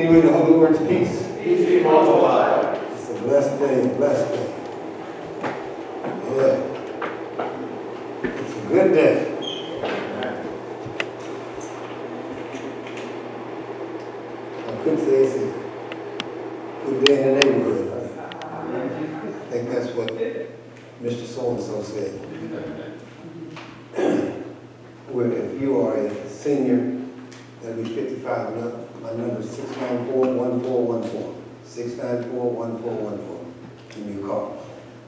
Can you read the holy words, peace? Peace be multiplied. It's a blessed day, a blessed day. Yeah. It's a good day. I could say it's a good day in the neighborhood. I think that's what Mr. So-and-so said. Well, if you are a senior, that'll be fifty-five and up, my number is six nine four one four one four. Six nine four one four one four. Give me a call.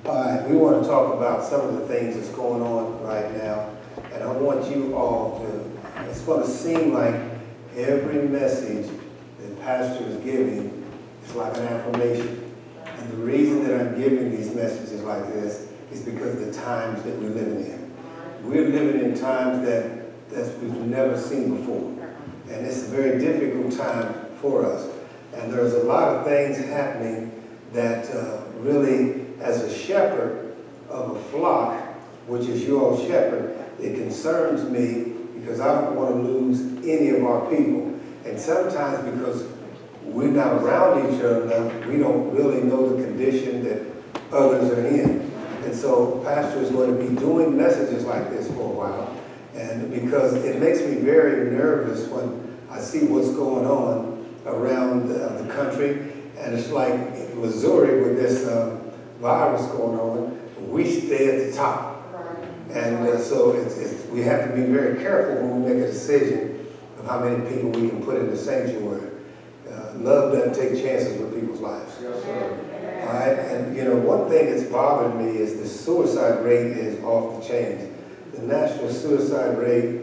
All right, we want to talk about some of the things that's going on right now. And I want you all to, it's going to seem like every message that pastor is giving is like an affirmation. And the reason that I'm giving these messages like this is because of the times that we're living in. We're living in times that, that we've never seen before. And it's a very difficult time for us. And there's a lot of things happening that uh, really, as a shepherd of a flock, which is your shepherd, it concerns me because I don't want to lose any of our people. And sometimes because we're not around each other enough, we don't really know the condition that others are in. And so pastor is going to be doing messages like this for a while. And because it makes me very nervous when I see what's going on around uh, the country. And it's like in Missouri with this uh, virus going on, we stay at the top. And uh, so it's, it's, we have to be very careful when we make a decision of how many people we can put in the sanctuary. Uh, love doesn't take chances with people's lives. Yes, sir. All right, and you know, one thing that's bothered me is the suicide rate is off the chains. The national suicide rate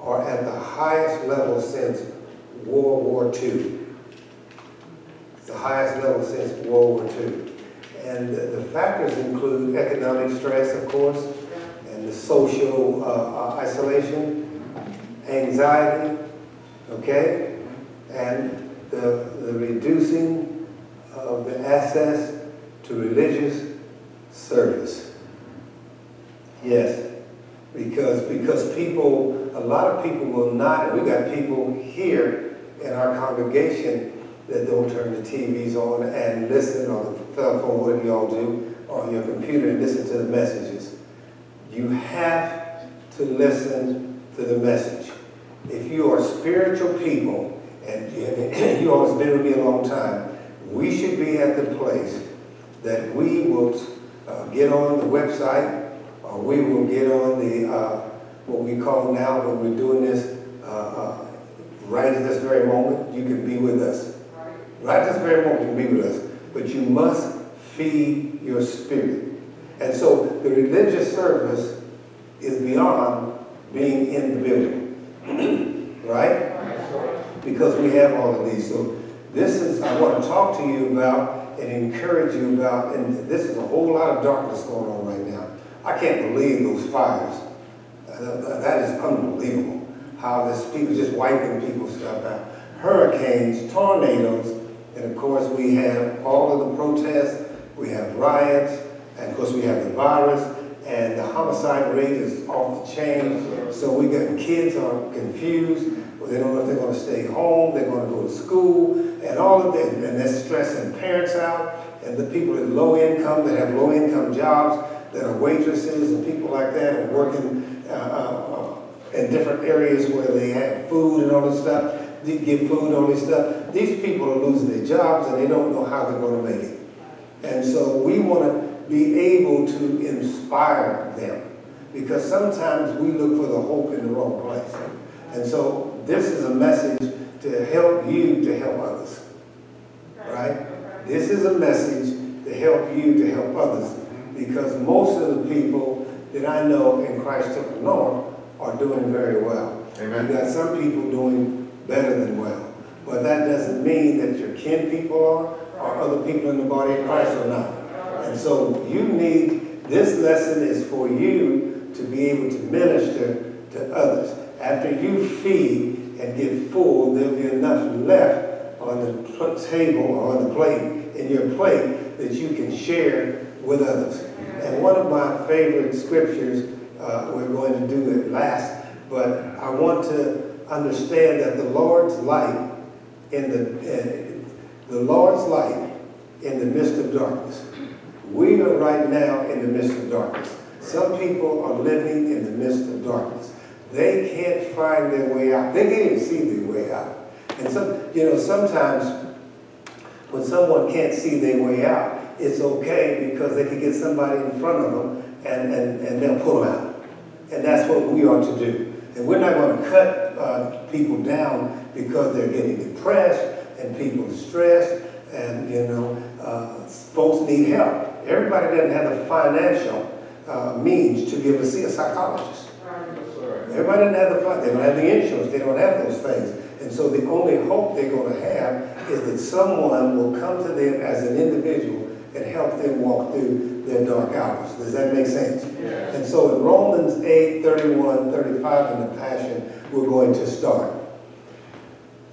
are at the highest level since World War II. It's the highest level since World War II. And the, the factors include economic stress, of course, the social uh, uh, isolation, anxiety, okay, and the, the reducing of the access to religious service. Yes, because because people, a lot of people will not, we got people here in our congregation that don't turn the TVs on and listen on the cell phone, whatever y'all do, on your computer and listen to the messages. You have to listen to the message. If you are spiritual people, and you all have been with me a long time, we should be at the place that we will uh, get on the website, or we will get on the, uh, what we call now, when we're doing this, uh, uh, right at this very moment, you can be with us. Right at this very moment, you can be with us. But you must feed your spirit. And so the religious service is beyond being in the building. right? Because we have all of these. So this is, I want to talk to you about and encourage you about, and this is a whole lot of darkness going on right now. I can't believe those fires. Uh, that is unbelievable. How this people just wiping people's stuff out. Hurricanes, tornadoes, and of course we have all of the protests, we have riots, and of course we have the virus, and the homicide rate is off the chain. So we got kids are confused. They don't know if they're going to stay home, they're going to go to school, and all of that, and that's stressing parents out, and the people at low income that have low income jobs that are waitresses and people like that are working uh, uh, in different areas where they have food and all this stuff, they get food and all this stuff. These people are losing their jobs and they don't know how they're going to make it. And so we want to be able to inspire them because sometimes we look for the hope in the wrong place. And so this is a message to help you to help others. Right? This is a message to help you to help others because most of the people that I know in Christ Temple North are doing very well. Amen. You got some people doing better than well. But that doesn't mean that your kin people are or other people in the body of Christ are not. And so you need, this lesson is for you to be able to minister to others. After you feed and get full, there'll be enough left on the table or on the plate, in your plate, that you can share with others. And one of my favorite scriptures, uh, we're going to do it last, but I want to understand that the Lord's light in the, in the Lord's light in the midst of darkness. We are right now in the midst of darkness. Some people are living in the midst of darkness. They can't find their way out. They can't even see their way out. And some, you know, sometimes when someone can't see their way out, it's okay because they can get somebody in front of them and, and, and they'll pull them out. And that's what we are to do. And we're not going to cut uh, people down because they're getting depressed and people are stressed and, you know, uh, folks need help. Everybody doesn't have the financial uh, means to be able to see a psychologist. Everybody doesn't have the, they don't have the insurance, they don't have those things. And so the only hope they're going to have is that someone will come to them as an individual and help them walk through their dark hours. Does that make sense? Yeah. And so in Romans 8, 31, 35 in the Passion, we're going to start.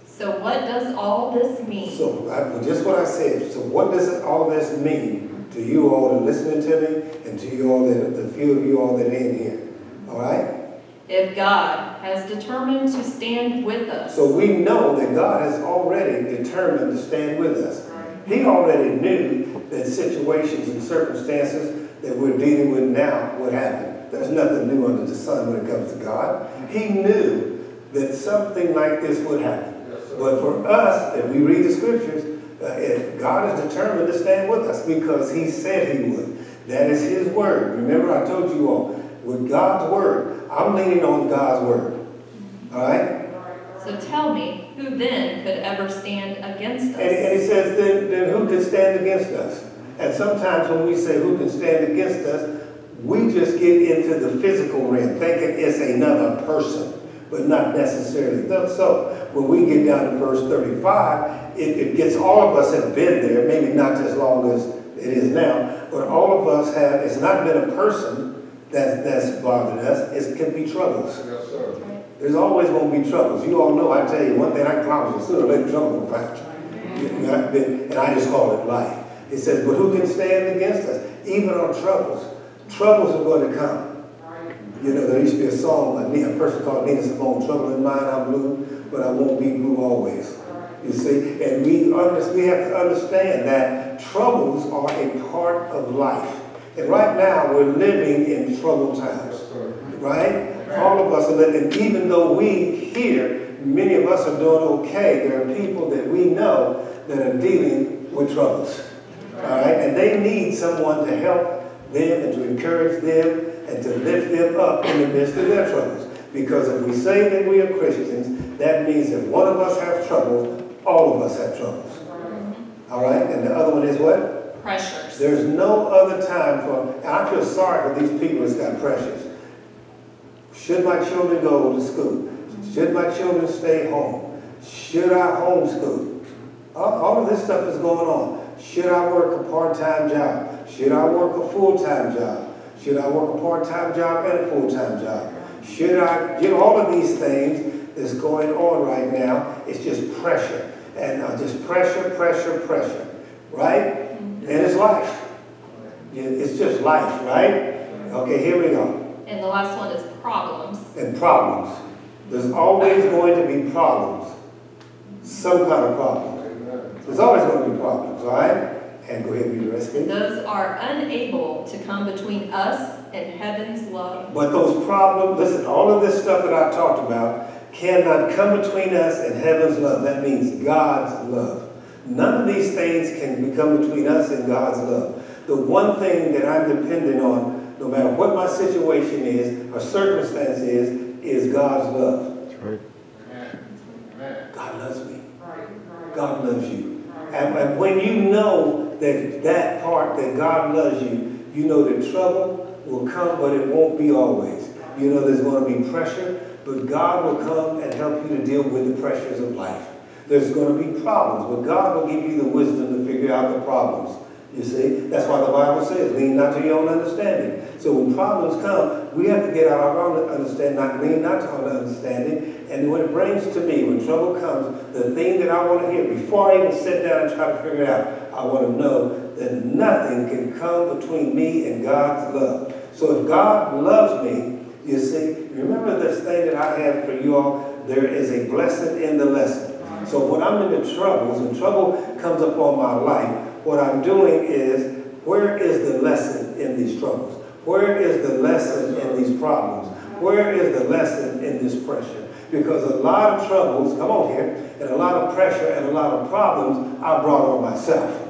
So what does all this mean? So I, just what I said. So what does all this mean to you all that are listening to me and to you all that, the few of you all that are in here? All right? If God has determined to stand with us, So we know that God has already determined to stand with us. He already knew that situations and circumstances that we're dealing with now would happen. There's nothing new under the sun when it comes to God. He knew that something like this would happen. But for us, if we read the scriptures, uh, if God is determined to stand with us because he said he would. That is his word. Remember I told you all, with God's word, I'm leaning on God's word. All right? so tell me, who then could ever stand against And, and he says, then, then who can stand against us? And sometimes when we say who can stand against us, we just get into the physical realm, thinking it's another person, but not necessarily so. When we get down to verse 35, it, it gets all of us have been there, maybe not as long as it is now, but all of us have, it's not been a person that's, that's bothered us, it can be troubles. Yes, sir. There's always going to be troubles. You all know, I tell you, one thing I promise you, sooner or later trouble will find you. You- you been- And I just call it life. It says, but who can stand against us? Even our troubles. Troubles are going to come. You know, there used to be a song, Ne- a person called Nina Simone, Trouble in Mind, I'm blue, but I won't be blue always. You see, and we, under- we have to understand that troubles are a part of life. And right now, we're living in troubled times right? All of us are living, even though we here, many of us are doing okay, there are people that we know that are dealing with troubles. All right? And they need someone to help them and to encourage them and to lift them up in the midst of their troubles. Because if we say that we are Christians, that means if one of us have troubles, all of us have troubles. All right? And the other one is what? Pressures. There's no other time for, and I feel sorry for these people that's got pressures. Should my children go to school? Should my children stay home? Should I homeschool? All, all of this stuff is going on. Should I work a part-time job? Should I work a full-time job? Should I work a part-time job and a full-time job? Should I, you know, all of these things that's going on right now, it's just pressure. And uh, just pressure, pressure, pressure, right? And it's life. It's just life, right? Okay, here we go. And the last one is problems. And problems. There's always going to be problems. Some kind of problem. There's always going to be problems, all right? And go ahead and read the rest, please. Those are unable to come between us and heaven's love. But those problems, listen, all of this stuff that I talked about cannot come between us and heaven's love. That means God's love. None of these things can become between us and God's love. The one thing that I'm dependent on, no matter what my situation is or circumstance is, is God's love. Amen. Amen. God loves me. God loves you. And, when you know that that part, that God loves you, you know that trouble will come, but it won't be always. You know there's going to be pressure, but God will come and help you to deal with the pressures of life. There's going to be problems, but God will give you the wisdom to figure out the problems. You see, that's why the Bible says, lean not to your own understanding. So when problems come, we have to get out of our own understanding, not lean not to our own understanding. And what it brings to me, when trouble comes, the thing that I want to hear, before I even sit down and try to figure it out, I want to know that nothing can come between me and God's love. So if God loves me, you see, remember this thing that I have for you all, there is a blessing in the lesson. So when I'm in the troubles, when trouble comes upon my life, what I'm doing is, where is the lesson in these troubles? Where is the lesson in these problems? Where is the lesson in this pressure? Because a lot of troubles, come on here, and a lot of pressure and a lot of problems I brought on myself.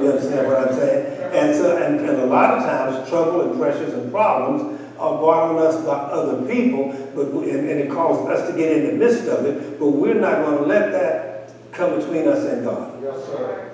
You understand what I'm saying? And so, and, and a lot of times, trouble and pressures and problems are brought on us by other people, but, we- and, and it causes us to get in the midst of it, but we're not gonna let that come between us and God. Yes, sir.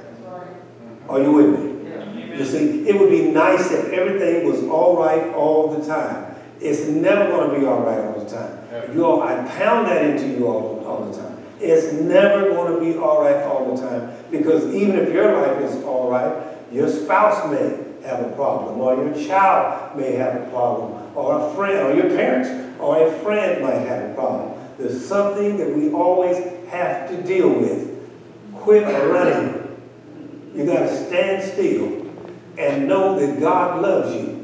Are you with me? You see, it would be nice if everything was all right all the time. It's never gonna be all right all the time. You all, I pound that into you all, all the time. It's never gonna be all right all the time, because even if your life is all right, your spouse may have a problem, or your child may have a problem, or a friend, or your parents, or a friend might have a problem. There's something that we always have to deal with. Quit running. You gotta stand still and know that God loves you.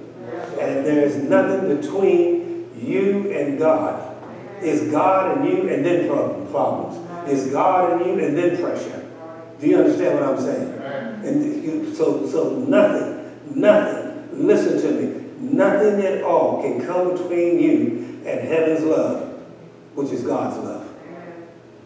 And there's nothing between you and God. It's God and you and then prob- problems. It's God and you and then pressure. Do you understand what I'm saying? And you, so, so nothing, nothing, listen to me, nothing at all can come between you and heaven's love, which is God's love.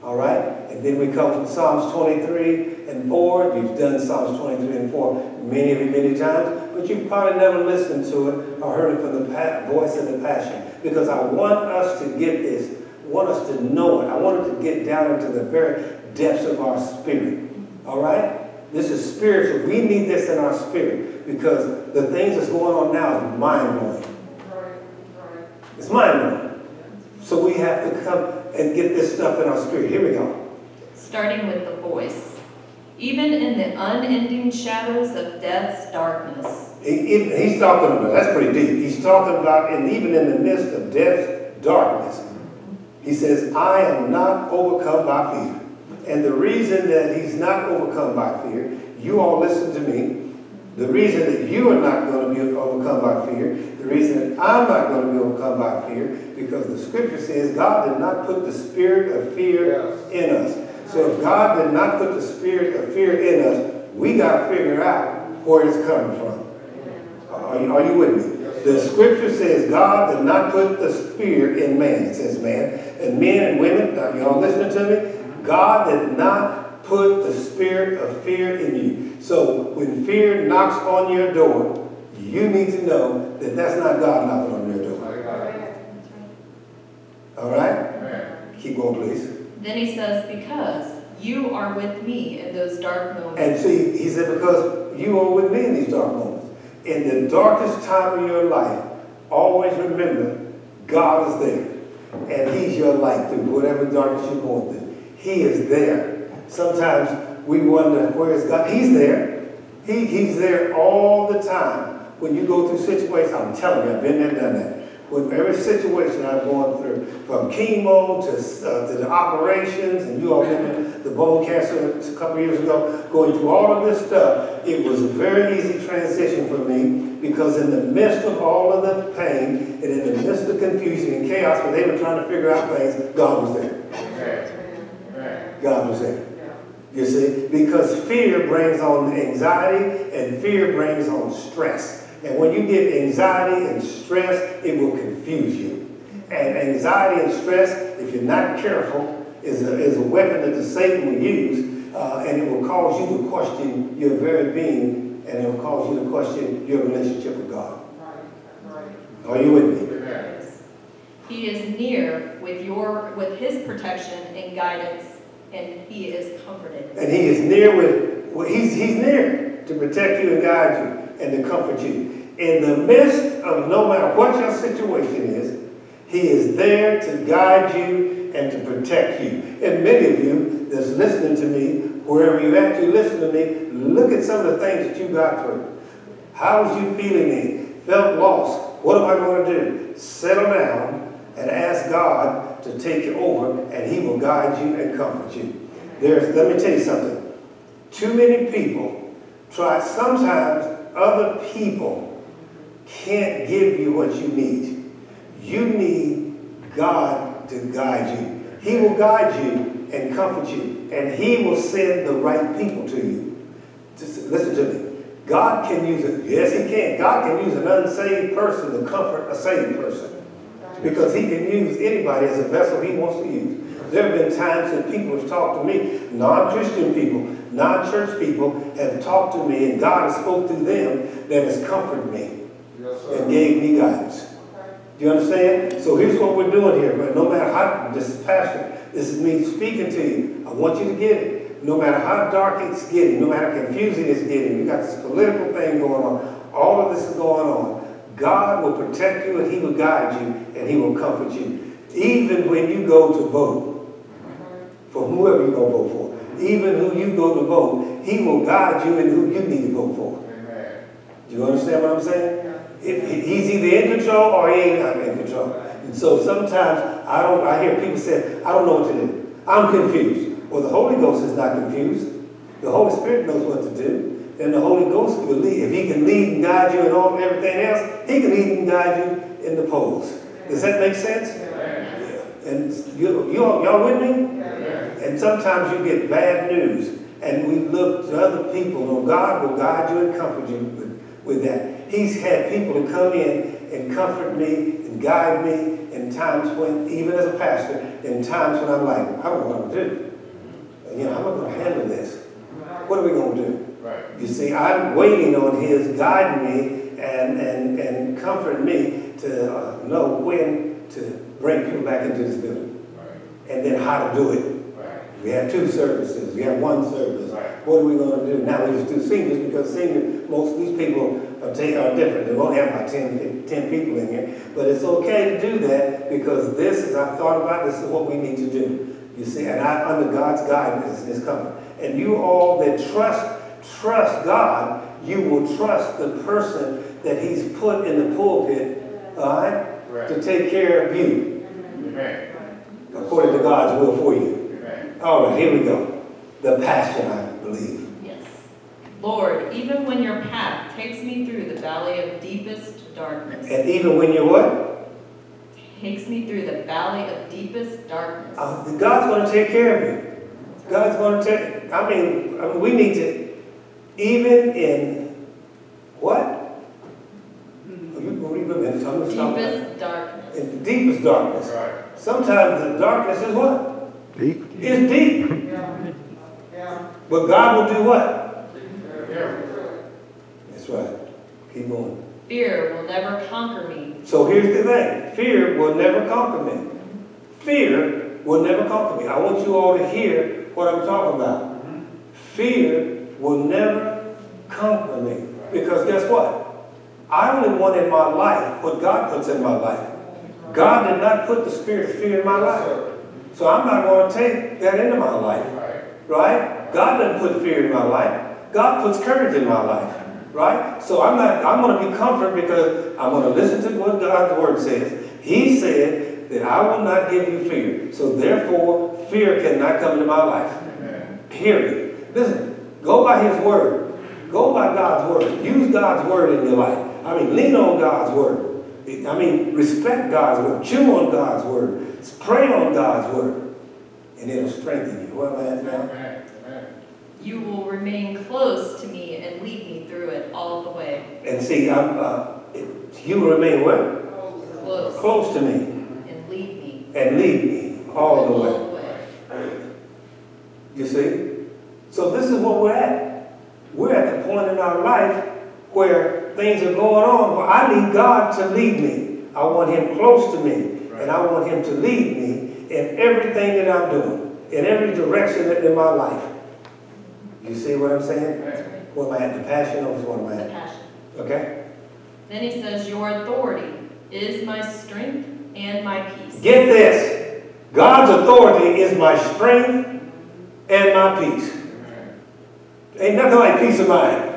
All right? And then we come from Psalms 23 and 4. You've done Psalms 23 and 4 many many times, but you've probably never listened to it or heard it from the voice of the passion. Because I want us to get this, I want us to know it. I want it to get down into the very depths of our spirit. All right? This is spiritual. We need this in our spirit because the things that's going on now is mind blowing. It's mind blowing. So we have to come and get this stuff in our spirit. Here we go. Starting with the voice. Even in the unending shadows of death's darkness, He- he- he's talking about, that's pretty deep. He's talking about, and even in the midst of death's darkness, he says, I am not overcome by fear. And the reason that he's not overcome by fear, you all listen to me. The reason that you are not going to be overcome by fear, the reason that I'm not going to be overcome by fear, because the scripture says God did not put the spirit of fear Yes. in us. So if God did not put the spirit of fear in us, we got to figure out where it's coming from. Are you, are you with me? The scripture says God did not put the fear in man. It says man. And men and women, now y'all listening to me? God did not put the spirit of fear in you. So when fear knocks on your door, you need to know that that's not God knocking on your door. All right? Keep going, please. Then he says, Because you are with me in those dark moments. And see, he said, because you are with me in these dark moments. In the darkest time of your life, always remember God is there. And he's your light through whatever darkness you're going through. He is there. Sometimes we wonder, where is God? He's there. He, he's there all the time. When you go through situations, I'm telling you, I've been there, done that. With every situation I've gone through, from chemo to, uh, to the operations, and you all remember the bone cancer a couple years ago, going through all of this stuff, it was a very easy transition for me because in the midst of all of the pain and in the midst of confusion and chaos, when they were trying to figure out things, God was there. God was there. You see, because fear brings on anxiety and fear brings on stress. And when you get anxiety and stress, it will confuse you. And anxiety and stress, if you're not careful, is a, is a weapon that the Satan will use, uh, and it will cause you to question your very being, and it will cause you to question your relationship with God. Are you with me? Amen. He is near with your with his protection and guidance, and he is comforted. And he is near with, well, he's, he's near to protect you and guide you and to comfort you. In the midst of no matter what your situation is, he is there to guide you and to protect you. And many of you that's listening to me, wherever you're at, you listen to me, look at some of the things that you got through. How was you feeling it? Felt lost. What am I going to do? Settle down and ask God to take you over, and He will guide you and comfort you. There's, let me tell you something. Too many people try, sometimes other people can't give you what you need. You need God to guide you. He will guide you and comfort you. And he will send the right people to you. Just listen to me. God can use it. Yes, he can. God can use an unsaved person to comfort a saved person. Because he can use anybody as a vessel he wants to use. There have been times that people have talked to me, non-Christian people, non-church people have talked to me and God has spoke to them that has comforted me and gave me guidance. Do you understand? So here's what we're doing here. But no matter how, this is passion, this is me speaking to you. I want you to get it. No matter how dark it's getting, no matter how confusing it's getting, you got this political thing going on. All of this is going on. God will protect you and He will guide you and He will comfort you. Even when you go to vote, for whoever you're going to vote for, even who you go to vote, He will guide you in who you need to vote for. Amen. Do you understand what I'm saying? He's either in control or he ain't not in control. And so sometimes I don't, I hear people say, I don't know what to do. I'm confused. Well, the Holy Ghost is not confused. The Holy Spirit knows what to do. And the Holy Ghost will lead. If he can lead and guide you and all and everything else, he can lead and guide you in the polls. Does that make sense? And you, you, y'all with me? And sometimes you get bad news, and we look to other people, and God will guide you and comfort you with, with that. He's had people to come in and comfort me and guide me in times when, even as a pastor, in times when I'm like, I don't know what gonna do. You know, I'm I gonna handle this? What are we gonna do? Right. You see, I'm waiting on His guiding me and, and, and comforting me to uh, know when to bring people back into this building, Right. and then how to do it. Right. We have two services. We have one service. Right. What are we going to do? Now we just do seniors because senior, most of these people are, ta- are different. They won't have about 10, 10 people in here. But it's okay to do that because this is, I thought about, this is what we need to do. You see, and I, under God's guidance is coming. And you all that trust, trust God, you will trust the person that He's put in the pulpit, all right, Right. to take care of you Amen. according to God's will for you. Amen. All right, here we go. The passion, I believe. Yes. Lord, even when your path takes me through the valley of deepest darkness, And even when you're what? takes me through the valley of deepest darkness. Uh, God's going to take care of you. God's going to take, I mean, I mean, we need to, even in what? Oh, You can read them in, I'm going to stop. Deepest darkness. In the deepest darkness. Right. Sometimes the darkness is what? Deep. It's deep. Yeah. But God will do what? Yeah. That's right. Keep going. Fear will never conquer me. So here's the thing fear will never conquer me. Fear will never conquer me. I want you all to hear what I'm talking about. Fear will never conquer me. Because guess what? I only want in my life what God puts in my life. God did not put the spirit of fear in my life. So I'm not going to take that into my life. Right. Right? God doesn't put fear in my life. God puts courage in my life. Right? So I'm not, I'm going to be comforted because I'm going to listen to what God's word says. He said that I will not give you fear. So therefore, fear cannot come into my life. Amen. Period. Listen, go by his word. Go by God's word. Use God's word in your life. I mean, lean on God's word. I mean, respect God's word. Chew on God's word. Pray on God's word. And it'll strengthen you. What am I at now? Amen. Amen. You will remain close to me and lead me through it all the way. And see, I'm, uh, you remain what? Close. Close to me And lead me. and lead me all the way. The way. You see? So this is what we're at. We're at the point in our life where things are going on, but I need God to lead me. I want Him close to me, and I want Him to lead me in everything that I'm doing, in every direction in my life. You see what I'm saying? What am I at? The passion or what am I at? The passion. Okay? Then he says, Your authority is my strength and my peace. Get this. God's authority is my strength and my peace. Ain't nothing like peace of mind.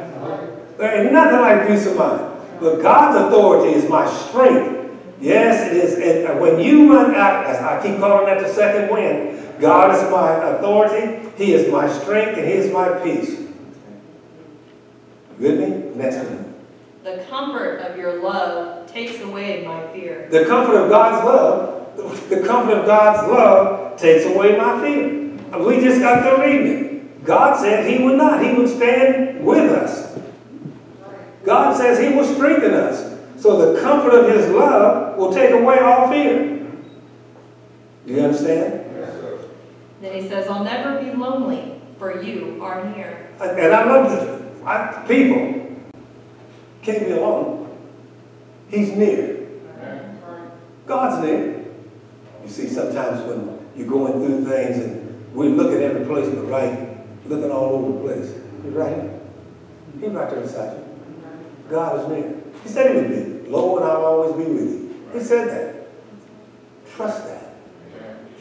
There ain't nothing like peace of mind. But God's authority is my strength. Yes, it is. And uh, when you run out, as I keep calling that the second wind, God is my authority, He is my strength, and He is my peace. You with me? Next one. The comfort of your love takes away my fear. The comfort of God's love, the comfort of God's love takes away my fear. We just got through reading it. God said he would not. He would stand with us. God says he will strengthen us. So the comfort of his love will take away all fear. Do you understand? Then he says, I'll never be lonely, for you are near. And I love this. I, people can't be alone. He's near. God's near. You see, sometimes when you're going through things and we look at every place but right, looking all over the place. He's right here. He's right there beside you. God is near. He said he would be. Lord, I'll always be with you. He said that. Trust that.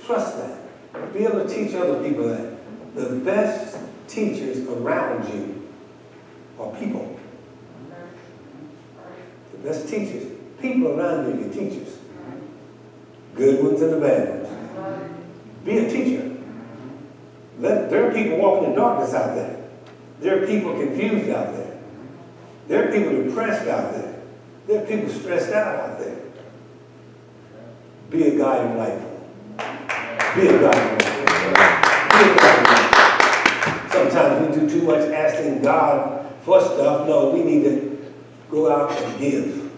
Trust that. Be able to teach other people that. The best teachers around you are people. The best teachers. People around you your teachers. Good ones and the bad ones. Be a teacher. Let, there are people walking in darkness out there. There are people confused out there. There are people depressed out there. There are people stressed out out there. Be a guiding light. Be a guiding light. Sometimes we do too much asking God for stuff. No, we need to go out and give.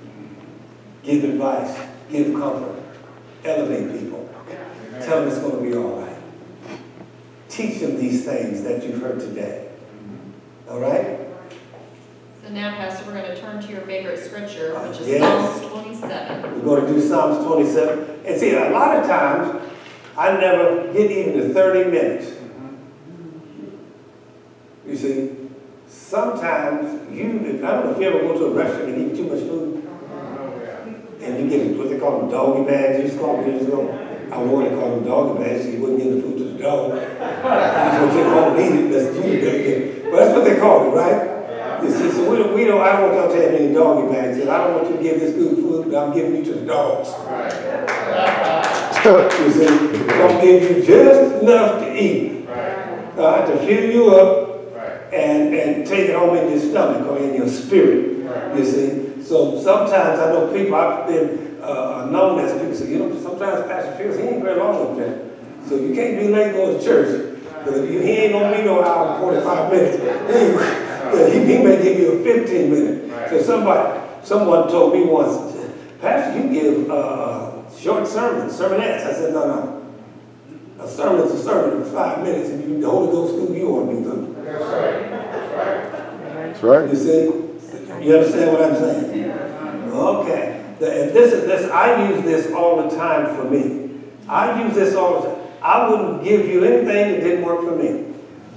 Give advice. Give comfort. Elevate people. Tell them it's going to be all right. Teach them these things that you've heard today. All right? So now, Pastor, we're going to turn to your favorite scripture, which is Yes. Psalms 27. We're going to do Psalms 27. And see, a lot of times, I never get even to 30 minutes. You see, sometimes you, I don't know if you ever go to a restaurant and eat too much food, and you get what they call them doggy bags, you used to call them years ago. I wanted to call them doggy bags, so you wouldn't give the food to the dog. You just take home and eat it, that's what you. But that's what they call it, right? You see, so we don't, we don't, I don't want y'all to have any doggy bags, and I don't want you to give this good food, but I'm giving you to the dogs. You see, I'm giving you just enough to eat, uh, to fill you up, and, and take it home in your stomach or in your spirit, you see. So sometimes I know people, I've been uh, known as people say, you know, sometimes Pastor feels he ain't very long with that. So you can't be late going to church, but if you, he ain't gonna be no hour and 45 minutes. Anyway, he, he may give you a 15 minute. So somebody, someone told me once, Pastor, you give uh, short sermons, sermonettes. I said, no, no. A sermon is a sermon for five minutes, and you, the Holy Ghost through you on me, good. That's right. You see? You understand what I'm saying? Okay. The- And this is this, I use this all the time for me. I use this all the time. I wouldn't give you anything that didn't work for me.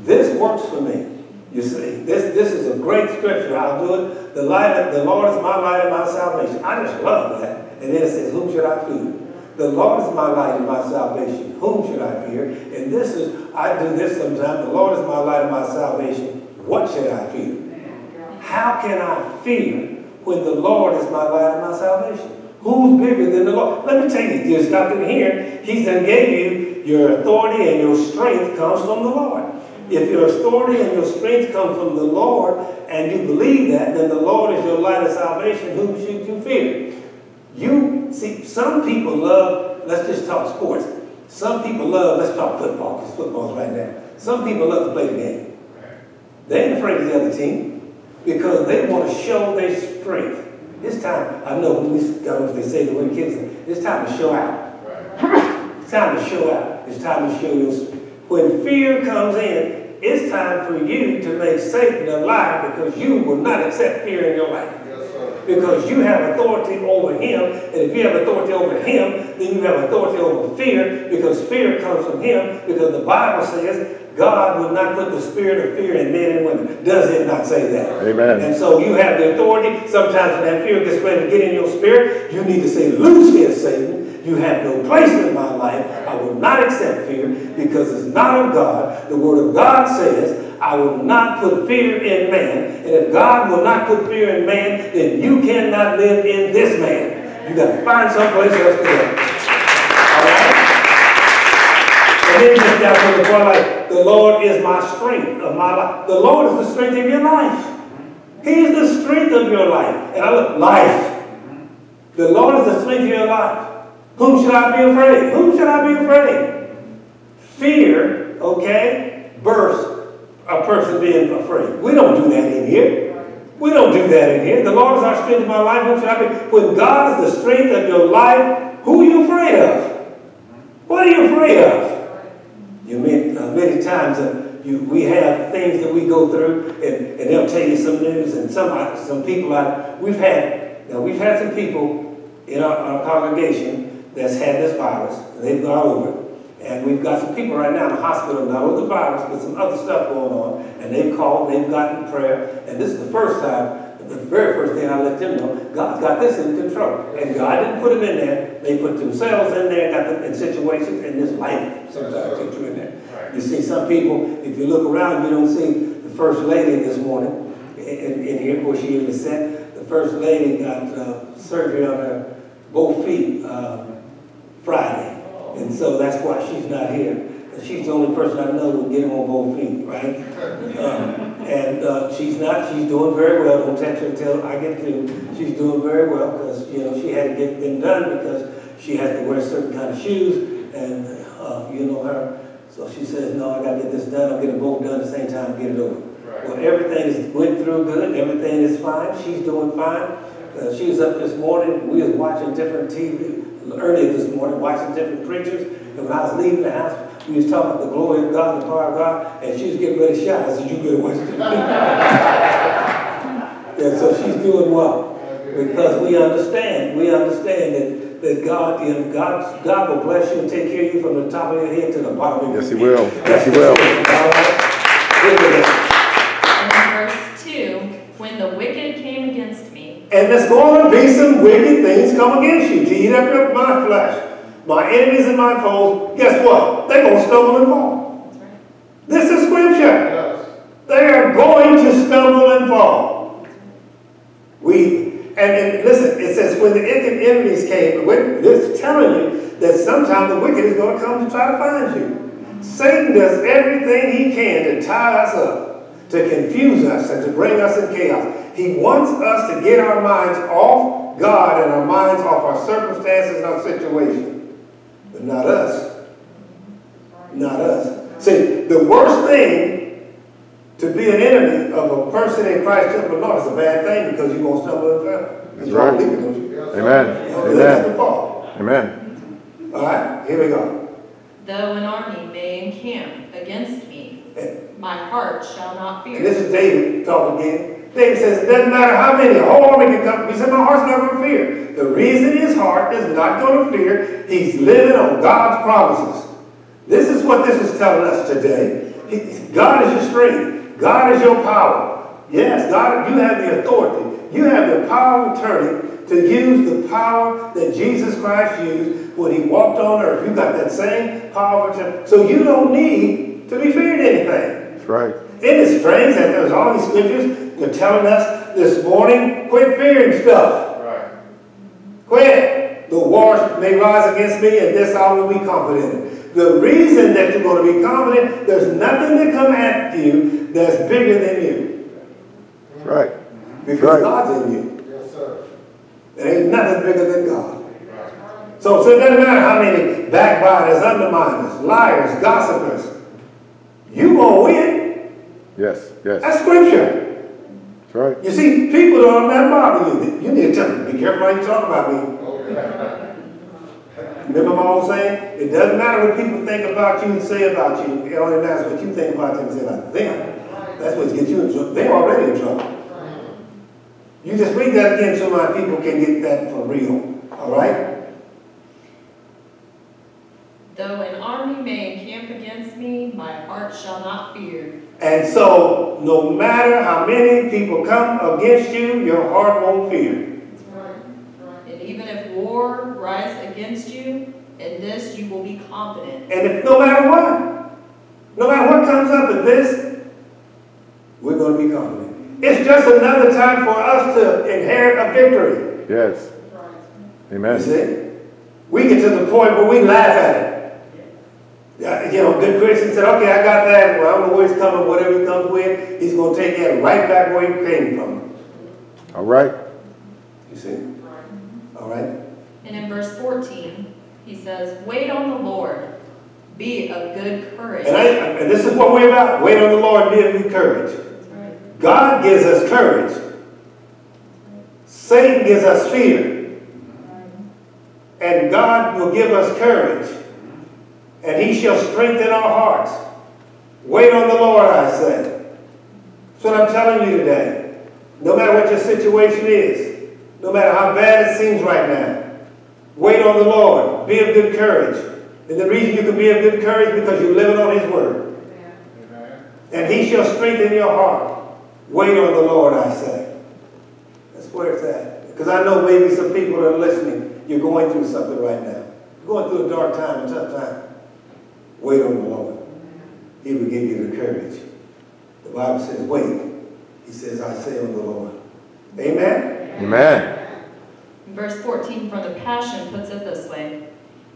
This works for me. You see, this this is a great scripture. I'll do it. The light of the Lord is my light and my salvation. I just love that. And then it says, Whom should I fear? The Lord is my light and my salvation. Whom should I fear? And this is, I do this sometimes. The Lord is my light and my salvation. What should I fear? How can I fear when the Lord is my light and my salvation? Who's bigger than the Lord? Let me tell you, stop in here. He then gave you your authority and your strength comes from the Lord. If your authority and your strength come from the Lord and you believe that, then the Lord is your light of salvation. Whom should you fear? You see, some people love, let's just talk sports. Some people love, let's talk football, because football's right now. Some people love to play the game. They ain't afraid of the other team because they want to show their strength. It's time, I know we, don't know if they say the when kids, it's time to show out. It's time to show out. It's time to show your, when fear comes in, it's time for you to make Satan a lie because you will not accept fear in your life. Because you have authority over him, and if you have authority over him, then you have authority over fear, because fear comes from him, because the Bible says God will not put the spirit of fear in men and women. Does it not say that? Amen. And so you have the authority. Sometimes when that fear gets ready to get in your spirit, you need to say, Loose here, Satan. You have no place in my life. I will not accept fear because it's not of God. The Word of God says, I will not put fear in man. And if God will not put fear in man, then you cannot live in this man. You got to find someplace else to go. All right? And then just down to the point like, the Lord is my strength of my life. The Lord is the strength of your life. He is the strength of your life. And I look, life. The Lord is the strength of your life. Whom should I be afraid? Whom should I be afraid? Fear okay, burst a person being afraid. We don't do that in here. We don't do that in here. The Lord is our strength of my life. Who should I be? When God is the strength of your life, who are you afraid of? What are you afraid of? You mean, uh, many times uh, you, we have things that we go through, and, and they'll tell you some news, and some uh, some people I, we've had now we've had some people in our, our congregation that's had this virus, and they've gone over it. And we've got some people right now in the hospital, not with the virus, but some other stuff going on. And they've called, they've gotten prayer. And this is the first time, the very first thing I let them know, God's got this in control. And God didn't put them in there. They put themselves in there, got them in situations, and this life sometimes gets you in there. You see some people, if you look around, you don't see the first lady this morning in, in here, where she even said, the first lady got uh, surgery on her both feet uh, Friday. And so that's why she's not here. She's the only person I know who can get him on both feet, right? Um, and uh, she's not, she's doing very well. Don't text her until I get through. She's doing very well because, you know, she had to get them done because she has to wear certain kind of shoes. And, uh, you know, her. So she says, no, I got to get this done. I'll get them both done at the same time, get it over. Well, everything is, went through good, everything is fine, she's doing fine. Uh, she was up this morning, we was watching different TV, early this morning, watching different preachers. And when I was leaving the house, we was talking about the glory of God, the power of God, and she was getting ready to shout. I said, you better watch it. And so she's doing well. Because we understand, we understand that, that God, you know, God, God will bless you and take care of you from the top of your head to the bottom of your Yes, he will. Yes, he will. All right? Look at that. And in verse two, when the wicked came against me, And there's going to be some wicked things come against you to eat up my flesh. My enemies and my foes, guess what? They're going to stumble and fall. This is scripture. Yes. They are going to stumble and fall. We, and, and listen, it says when the enemies came, it's telling you that sometime the wicked is going to come to try to find you. Satan does everything he can to tie us up, to confuse us, and to bring us in chaos. He wants us to get our minds off God and our minds off our circumstances and our situation. But not us. Not us. See, the worst thing to be an enemy of a person in Christ Temple of Lord is a bad thing because you're going to stumble and fall. That's You don't right. believe it, don't you? Yes. Amen. You don't Amen. the fall. Amen. All right, here we go. Though an army may encamp against me, my heart shall not And fear. this is David talking again. David says, it doesn't matter how many, whole army can come. He said, my heart's not going to fear. The reason his heart is not going to fear, he's living on God's promises. This is what this is telling us today. God is your strength. God is your power. Yes, God, you have the authority. You have the power of attorney to use the power that Jesus Christ used when he walked on earth. You got that same power. So you don't need to be feared anything. That's right. It is strange that there's all these scriptures that are telling us this morning, quit fearing stuff. Right. Quit. The wars may rise against me, and this I will be confident. The reason that you're going to be confident, there's nothing to come at you that's bigger than you. That's right. Because Right. God's in you. Yes, sir. There ain't nothing bigger than God. Right. So, so it doesn't matter how many backbiters, underminers, liars, gossipers. You gonna win. Yes. Yes. That's scripture. That's right. You see, people don't let bother you. You need to tell them, be careful how you talk about me. Remember my old saying? It doesn't matter what people think about you and say about you. It only matters what you think about them and say about them. That's what gets you in trouble. They're already in trouble. You just read that again so my people can get that for real. All right? Though an army may encamp against me, my heart shall not fear. And so, no matter how many people come against you, your heart won't fear. And even if war rise against you, in this you will be confident. And if no matter what, no matter what comes up in this, we're going to be confident. It's just another time for us to inherit a victory. Yes. You Amen. see? We get to the point where we laugh at it. Yeah, You know, good Christian said, okay, I got that. Well, I don't know where he's coming. Whatever he comes with, he's going to take that right back where he came from. All right. You see? All right? And in verse 14, he says, Wait on the Lord, Be of good courage. And I, and this is what we're about. Wait on the Lord be of good courage. Right. God gives us courage. Satan gives us fear. And God will give us courage. And he shall strengthen our hearts. Wait on the Lord, I say. That's what I'm telling you today. No matter what your situation is, no matter how bad it seems right now, wait on the Lord. Be of good courage. And the reason you can be of good courage is because you're living on his word. Amen. And he shall strengthen your heart. Wait on the Lord, I say. That's where it's at. Because I know maybe some people that are listening, you're going through something right now. You're going through a dark time, a tough time. Wait on the Lord. He will give you the courage. The Bible says, wait. He says, I say on the Lord. Amen? Amen. Verse 14 from the Passion puts it this way.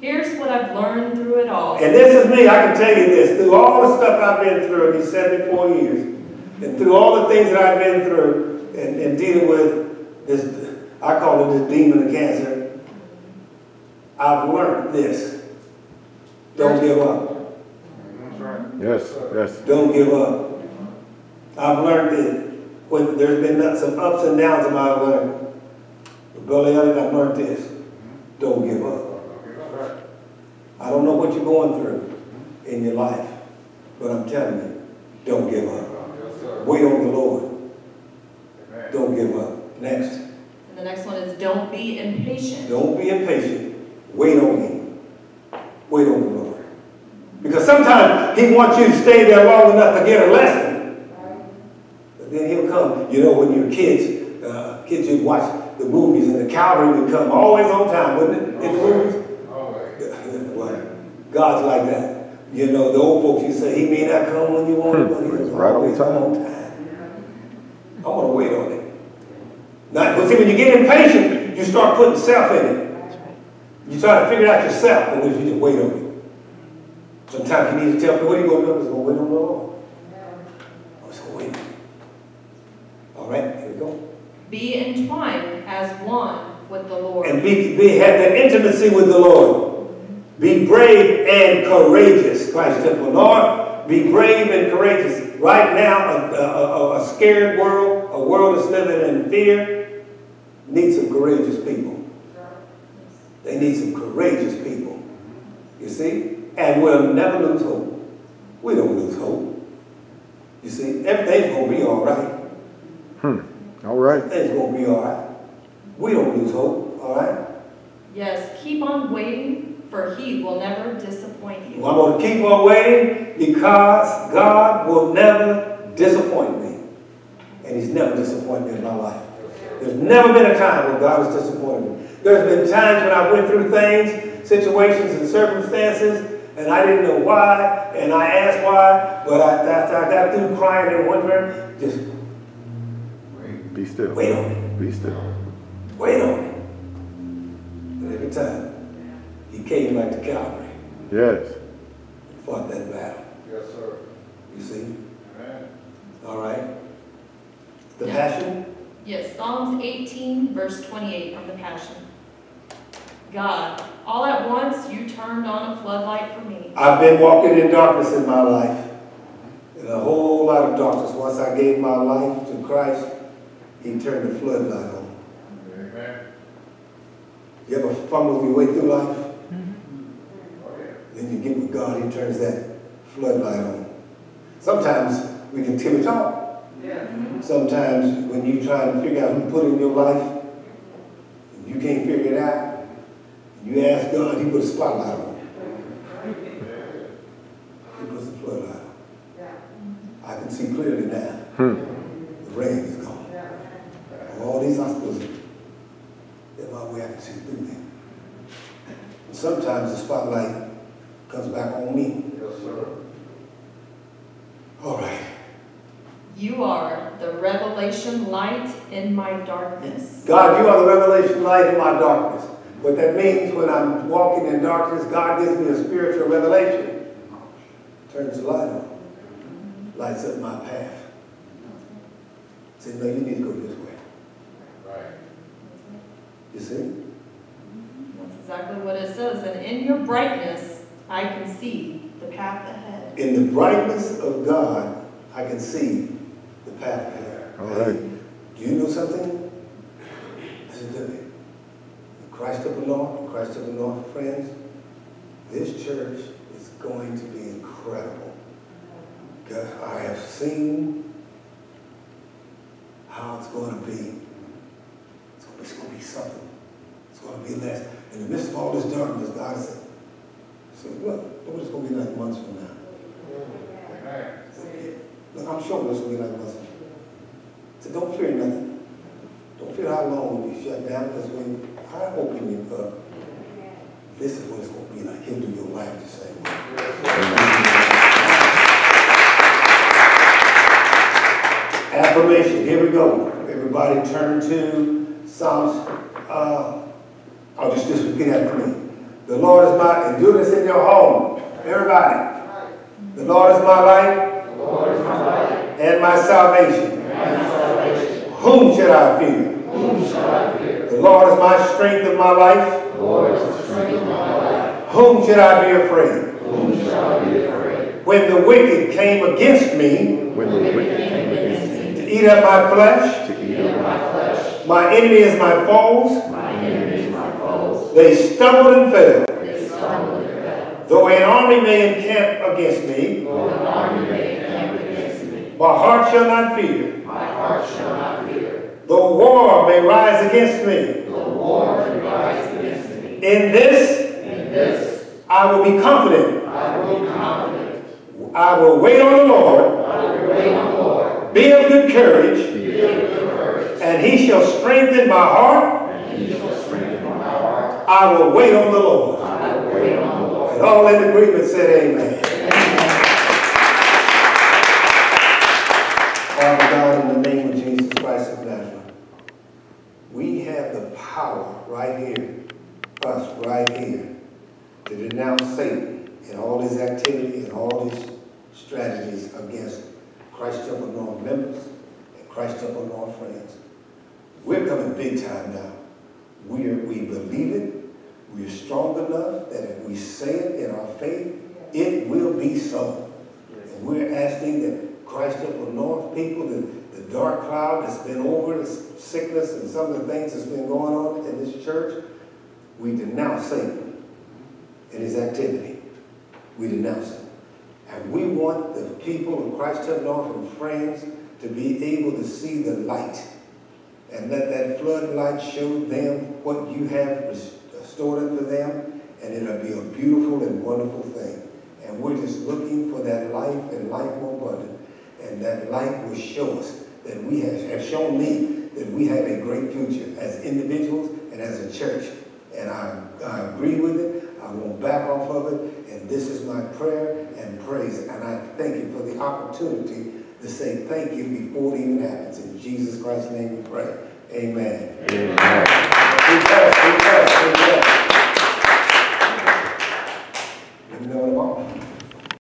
Here's what I've learned through it all. And this is me, I can tell you this. Through all the stuff I've been through in these 74 years, and through all the things that I've been through and, and dealing with this, I call it this demon of cancer, I've learned this. Don't give up. That's. Yes, yes. Don't give up. I've learned that when there's been some ups and downs in my life. But Brother Elliot, I've learned this. Don't give up. I don't know what you're going through in your life, but I'm telling you, don't give up. Wait on the Lord. Don't give up. Next, And the next one is don't be impatient. don't be impatient. Wait on Him. Wait on the Lord. Because sometimes He wants you to stay there long enough to get a lesson. But then He'll come. You know, when you're kids, uh, kids would watch the movies and the cavalry would come always on time, wouldn't it? In the movies? Always. God's like that. You know, the old folks used to say, He may not come when you want him, but He's Right on always time. on time. I want to wait on Him. Now, but see, when you get impatient, you start putting self in it. You try to figure it out yourself, but if you just wait on Him. Sometimes you need to tell me, what are you going to do? I'm going to wait on the Lord. I'm going to wait. All right, here we go. Be entwined as one with the Lord. and be, be have that intimacy with the Lord. Mm-hmm. Be brave and courageous, Christ Temple. Lord, be brave and courageous. Right now, a, a- a scared world, a world that's living in fear, needs some courageous people. They need some courageous people. You see? And we'll never lose hope. We don't lose hope. You see? Everything's going to be all right. Hmm. All right. Everything's going to be all right. We don't lose hope, all right? Yes, keep on waiting, for he will never disappoint you. Well, I'm going to keep on waiting because God will never disappoint me. And He's never disappointed me in my life. There's never been a time when God has disappointed me. There's been times when I went through things, situations and circumstances, and I didn't know why, and I asked why, but I, after I got through crying and wondering, just Be still. wait on it, Be still. wait on it. And every time, He came back to Calvary Yes. and fought that battle. Yes, sir. You see? Amen. All right? The Yeah. passion? Yes, Psalms 18, verse 28 from the Passion. God, all at once you turned on a floodlight for me. I've been walking in darkness in my life. In a whole lot of darkness. Once I gave my life to Christ, He turned the floodlight on. Amen. You ever fumble your way through life? Mm-hmm. Oh, yeah. Then you get with God, He turns that floodlight on. Sometimes we can tip it off. Mm-hmm. Sometimes when you try to figure out who put in your life, and you can't figure it out, you ask God, He put a spotlight on you. He puts a floodlight on. I can see clearly now. Hmm. The rain is gone. All these obstacles, in my way, I can see through them. And sometimes the spotlight comes back on me. Yes, sir. All right. You are the revelation light in my darkness. God, you are the revelation light in my darkness. What that means when I'm walking in darkness, God gives me a spiritual revelation. Turns the light on. Lights up my path. Say, no, you need to go this way. Right. You see? That's exactly what it says. And in your brightness, I can see. The path ahead. In the brightness of God, I can see the path ahead. All right. Do you know something? Listen to me. Christ of the North, Christ of the North, friends, this church is going to be incredible. God, I have seen how it's going to be. It's going to be, it's going to be something. It's going to be less. In the midst of all this darkness, God said, so look, look what it's going to be like months from now. Amen. Look, I'm sure it's going to be like months from now. So don't fear nothing. Don't fear how long we shut down, because when I open you up, this is what it's going to be like. He'll do your life the same way. Affirmation, here we go. Everybody turn to Psalms, uh, I'll just, just repeat after me. The Lord is my, and do this in your home. Everybody. The Lord is my light. And my salvation. Whom should I fear? The Lord is my strength of my life. Whom should I be afraid? When the wicked came against me When the wicked came against me to eat up my flesh, to eat up my flesh, my enemy is my foes. my enemies my foes, They stumbled and fell. they stumbled and fell. Though an army may encamp against me, Though an army may encamp against me, my heart shall not fear. my heart shall not fear. Though war may rise against me, Though war may rise against me, in this in this I will be confident. I will be confident. I will wait on the Lord, I will wait on the Lord, be of good courage, be of good courage, and he shall strengthen my heart. and he shall strengthen my heart. I will wait on the Lord. I will wait on the Lord. And all in agreement said amen. Right here, us right here, to denounce Satan and all his activity and all his strategies against Christ Temple North members and Christ Temple North friends. We're coming big time now. We are, we believe it. We are strong enough that if we say it in our faith, it will be so. And we're asking that Christ Temple North people, the dark cloud that's been over, the sickness and some of the things that's been going on in this church, we denounce Satan and his activity. We denounce it. And we want the people of Christ North and friends to be able to see the light and let that floodlight show them what you have restored uh, unto them, and it'll be a beautiful and wonderful thing. And we're just looking for that life and life more abundant. And that light will show us that we have, have shown me that we have a great future as individuals and as a church. And I, I agree with it. I won't back off of it. And this is my prayer and praise. And I thank you for the opportunity to say thank you before it even happens. In Jesus Christ's name we pray. Amen. Amen.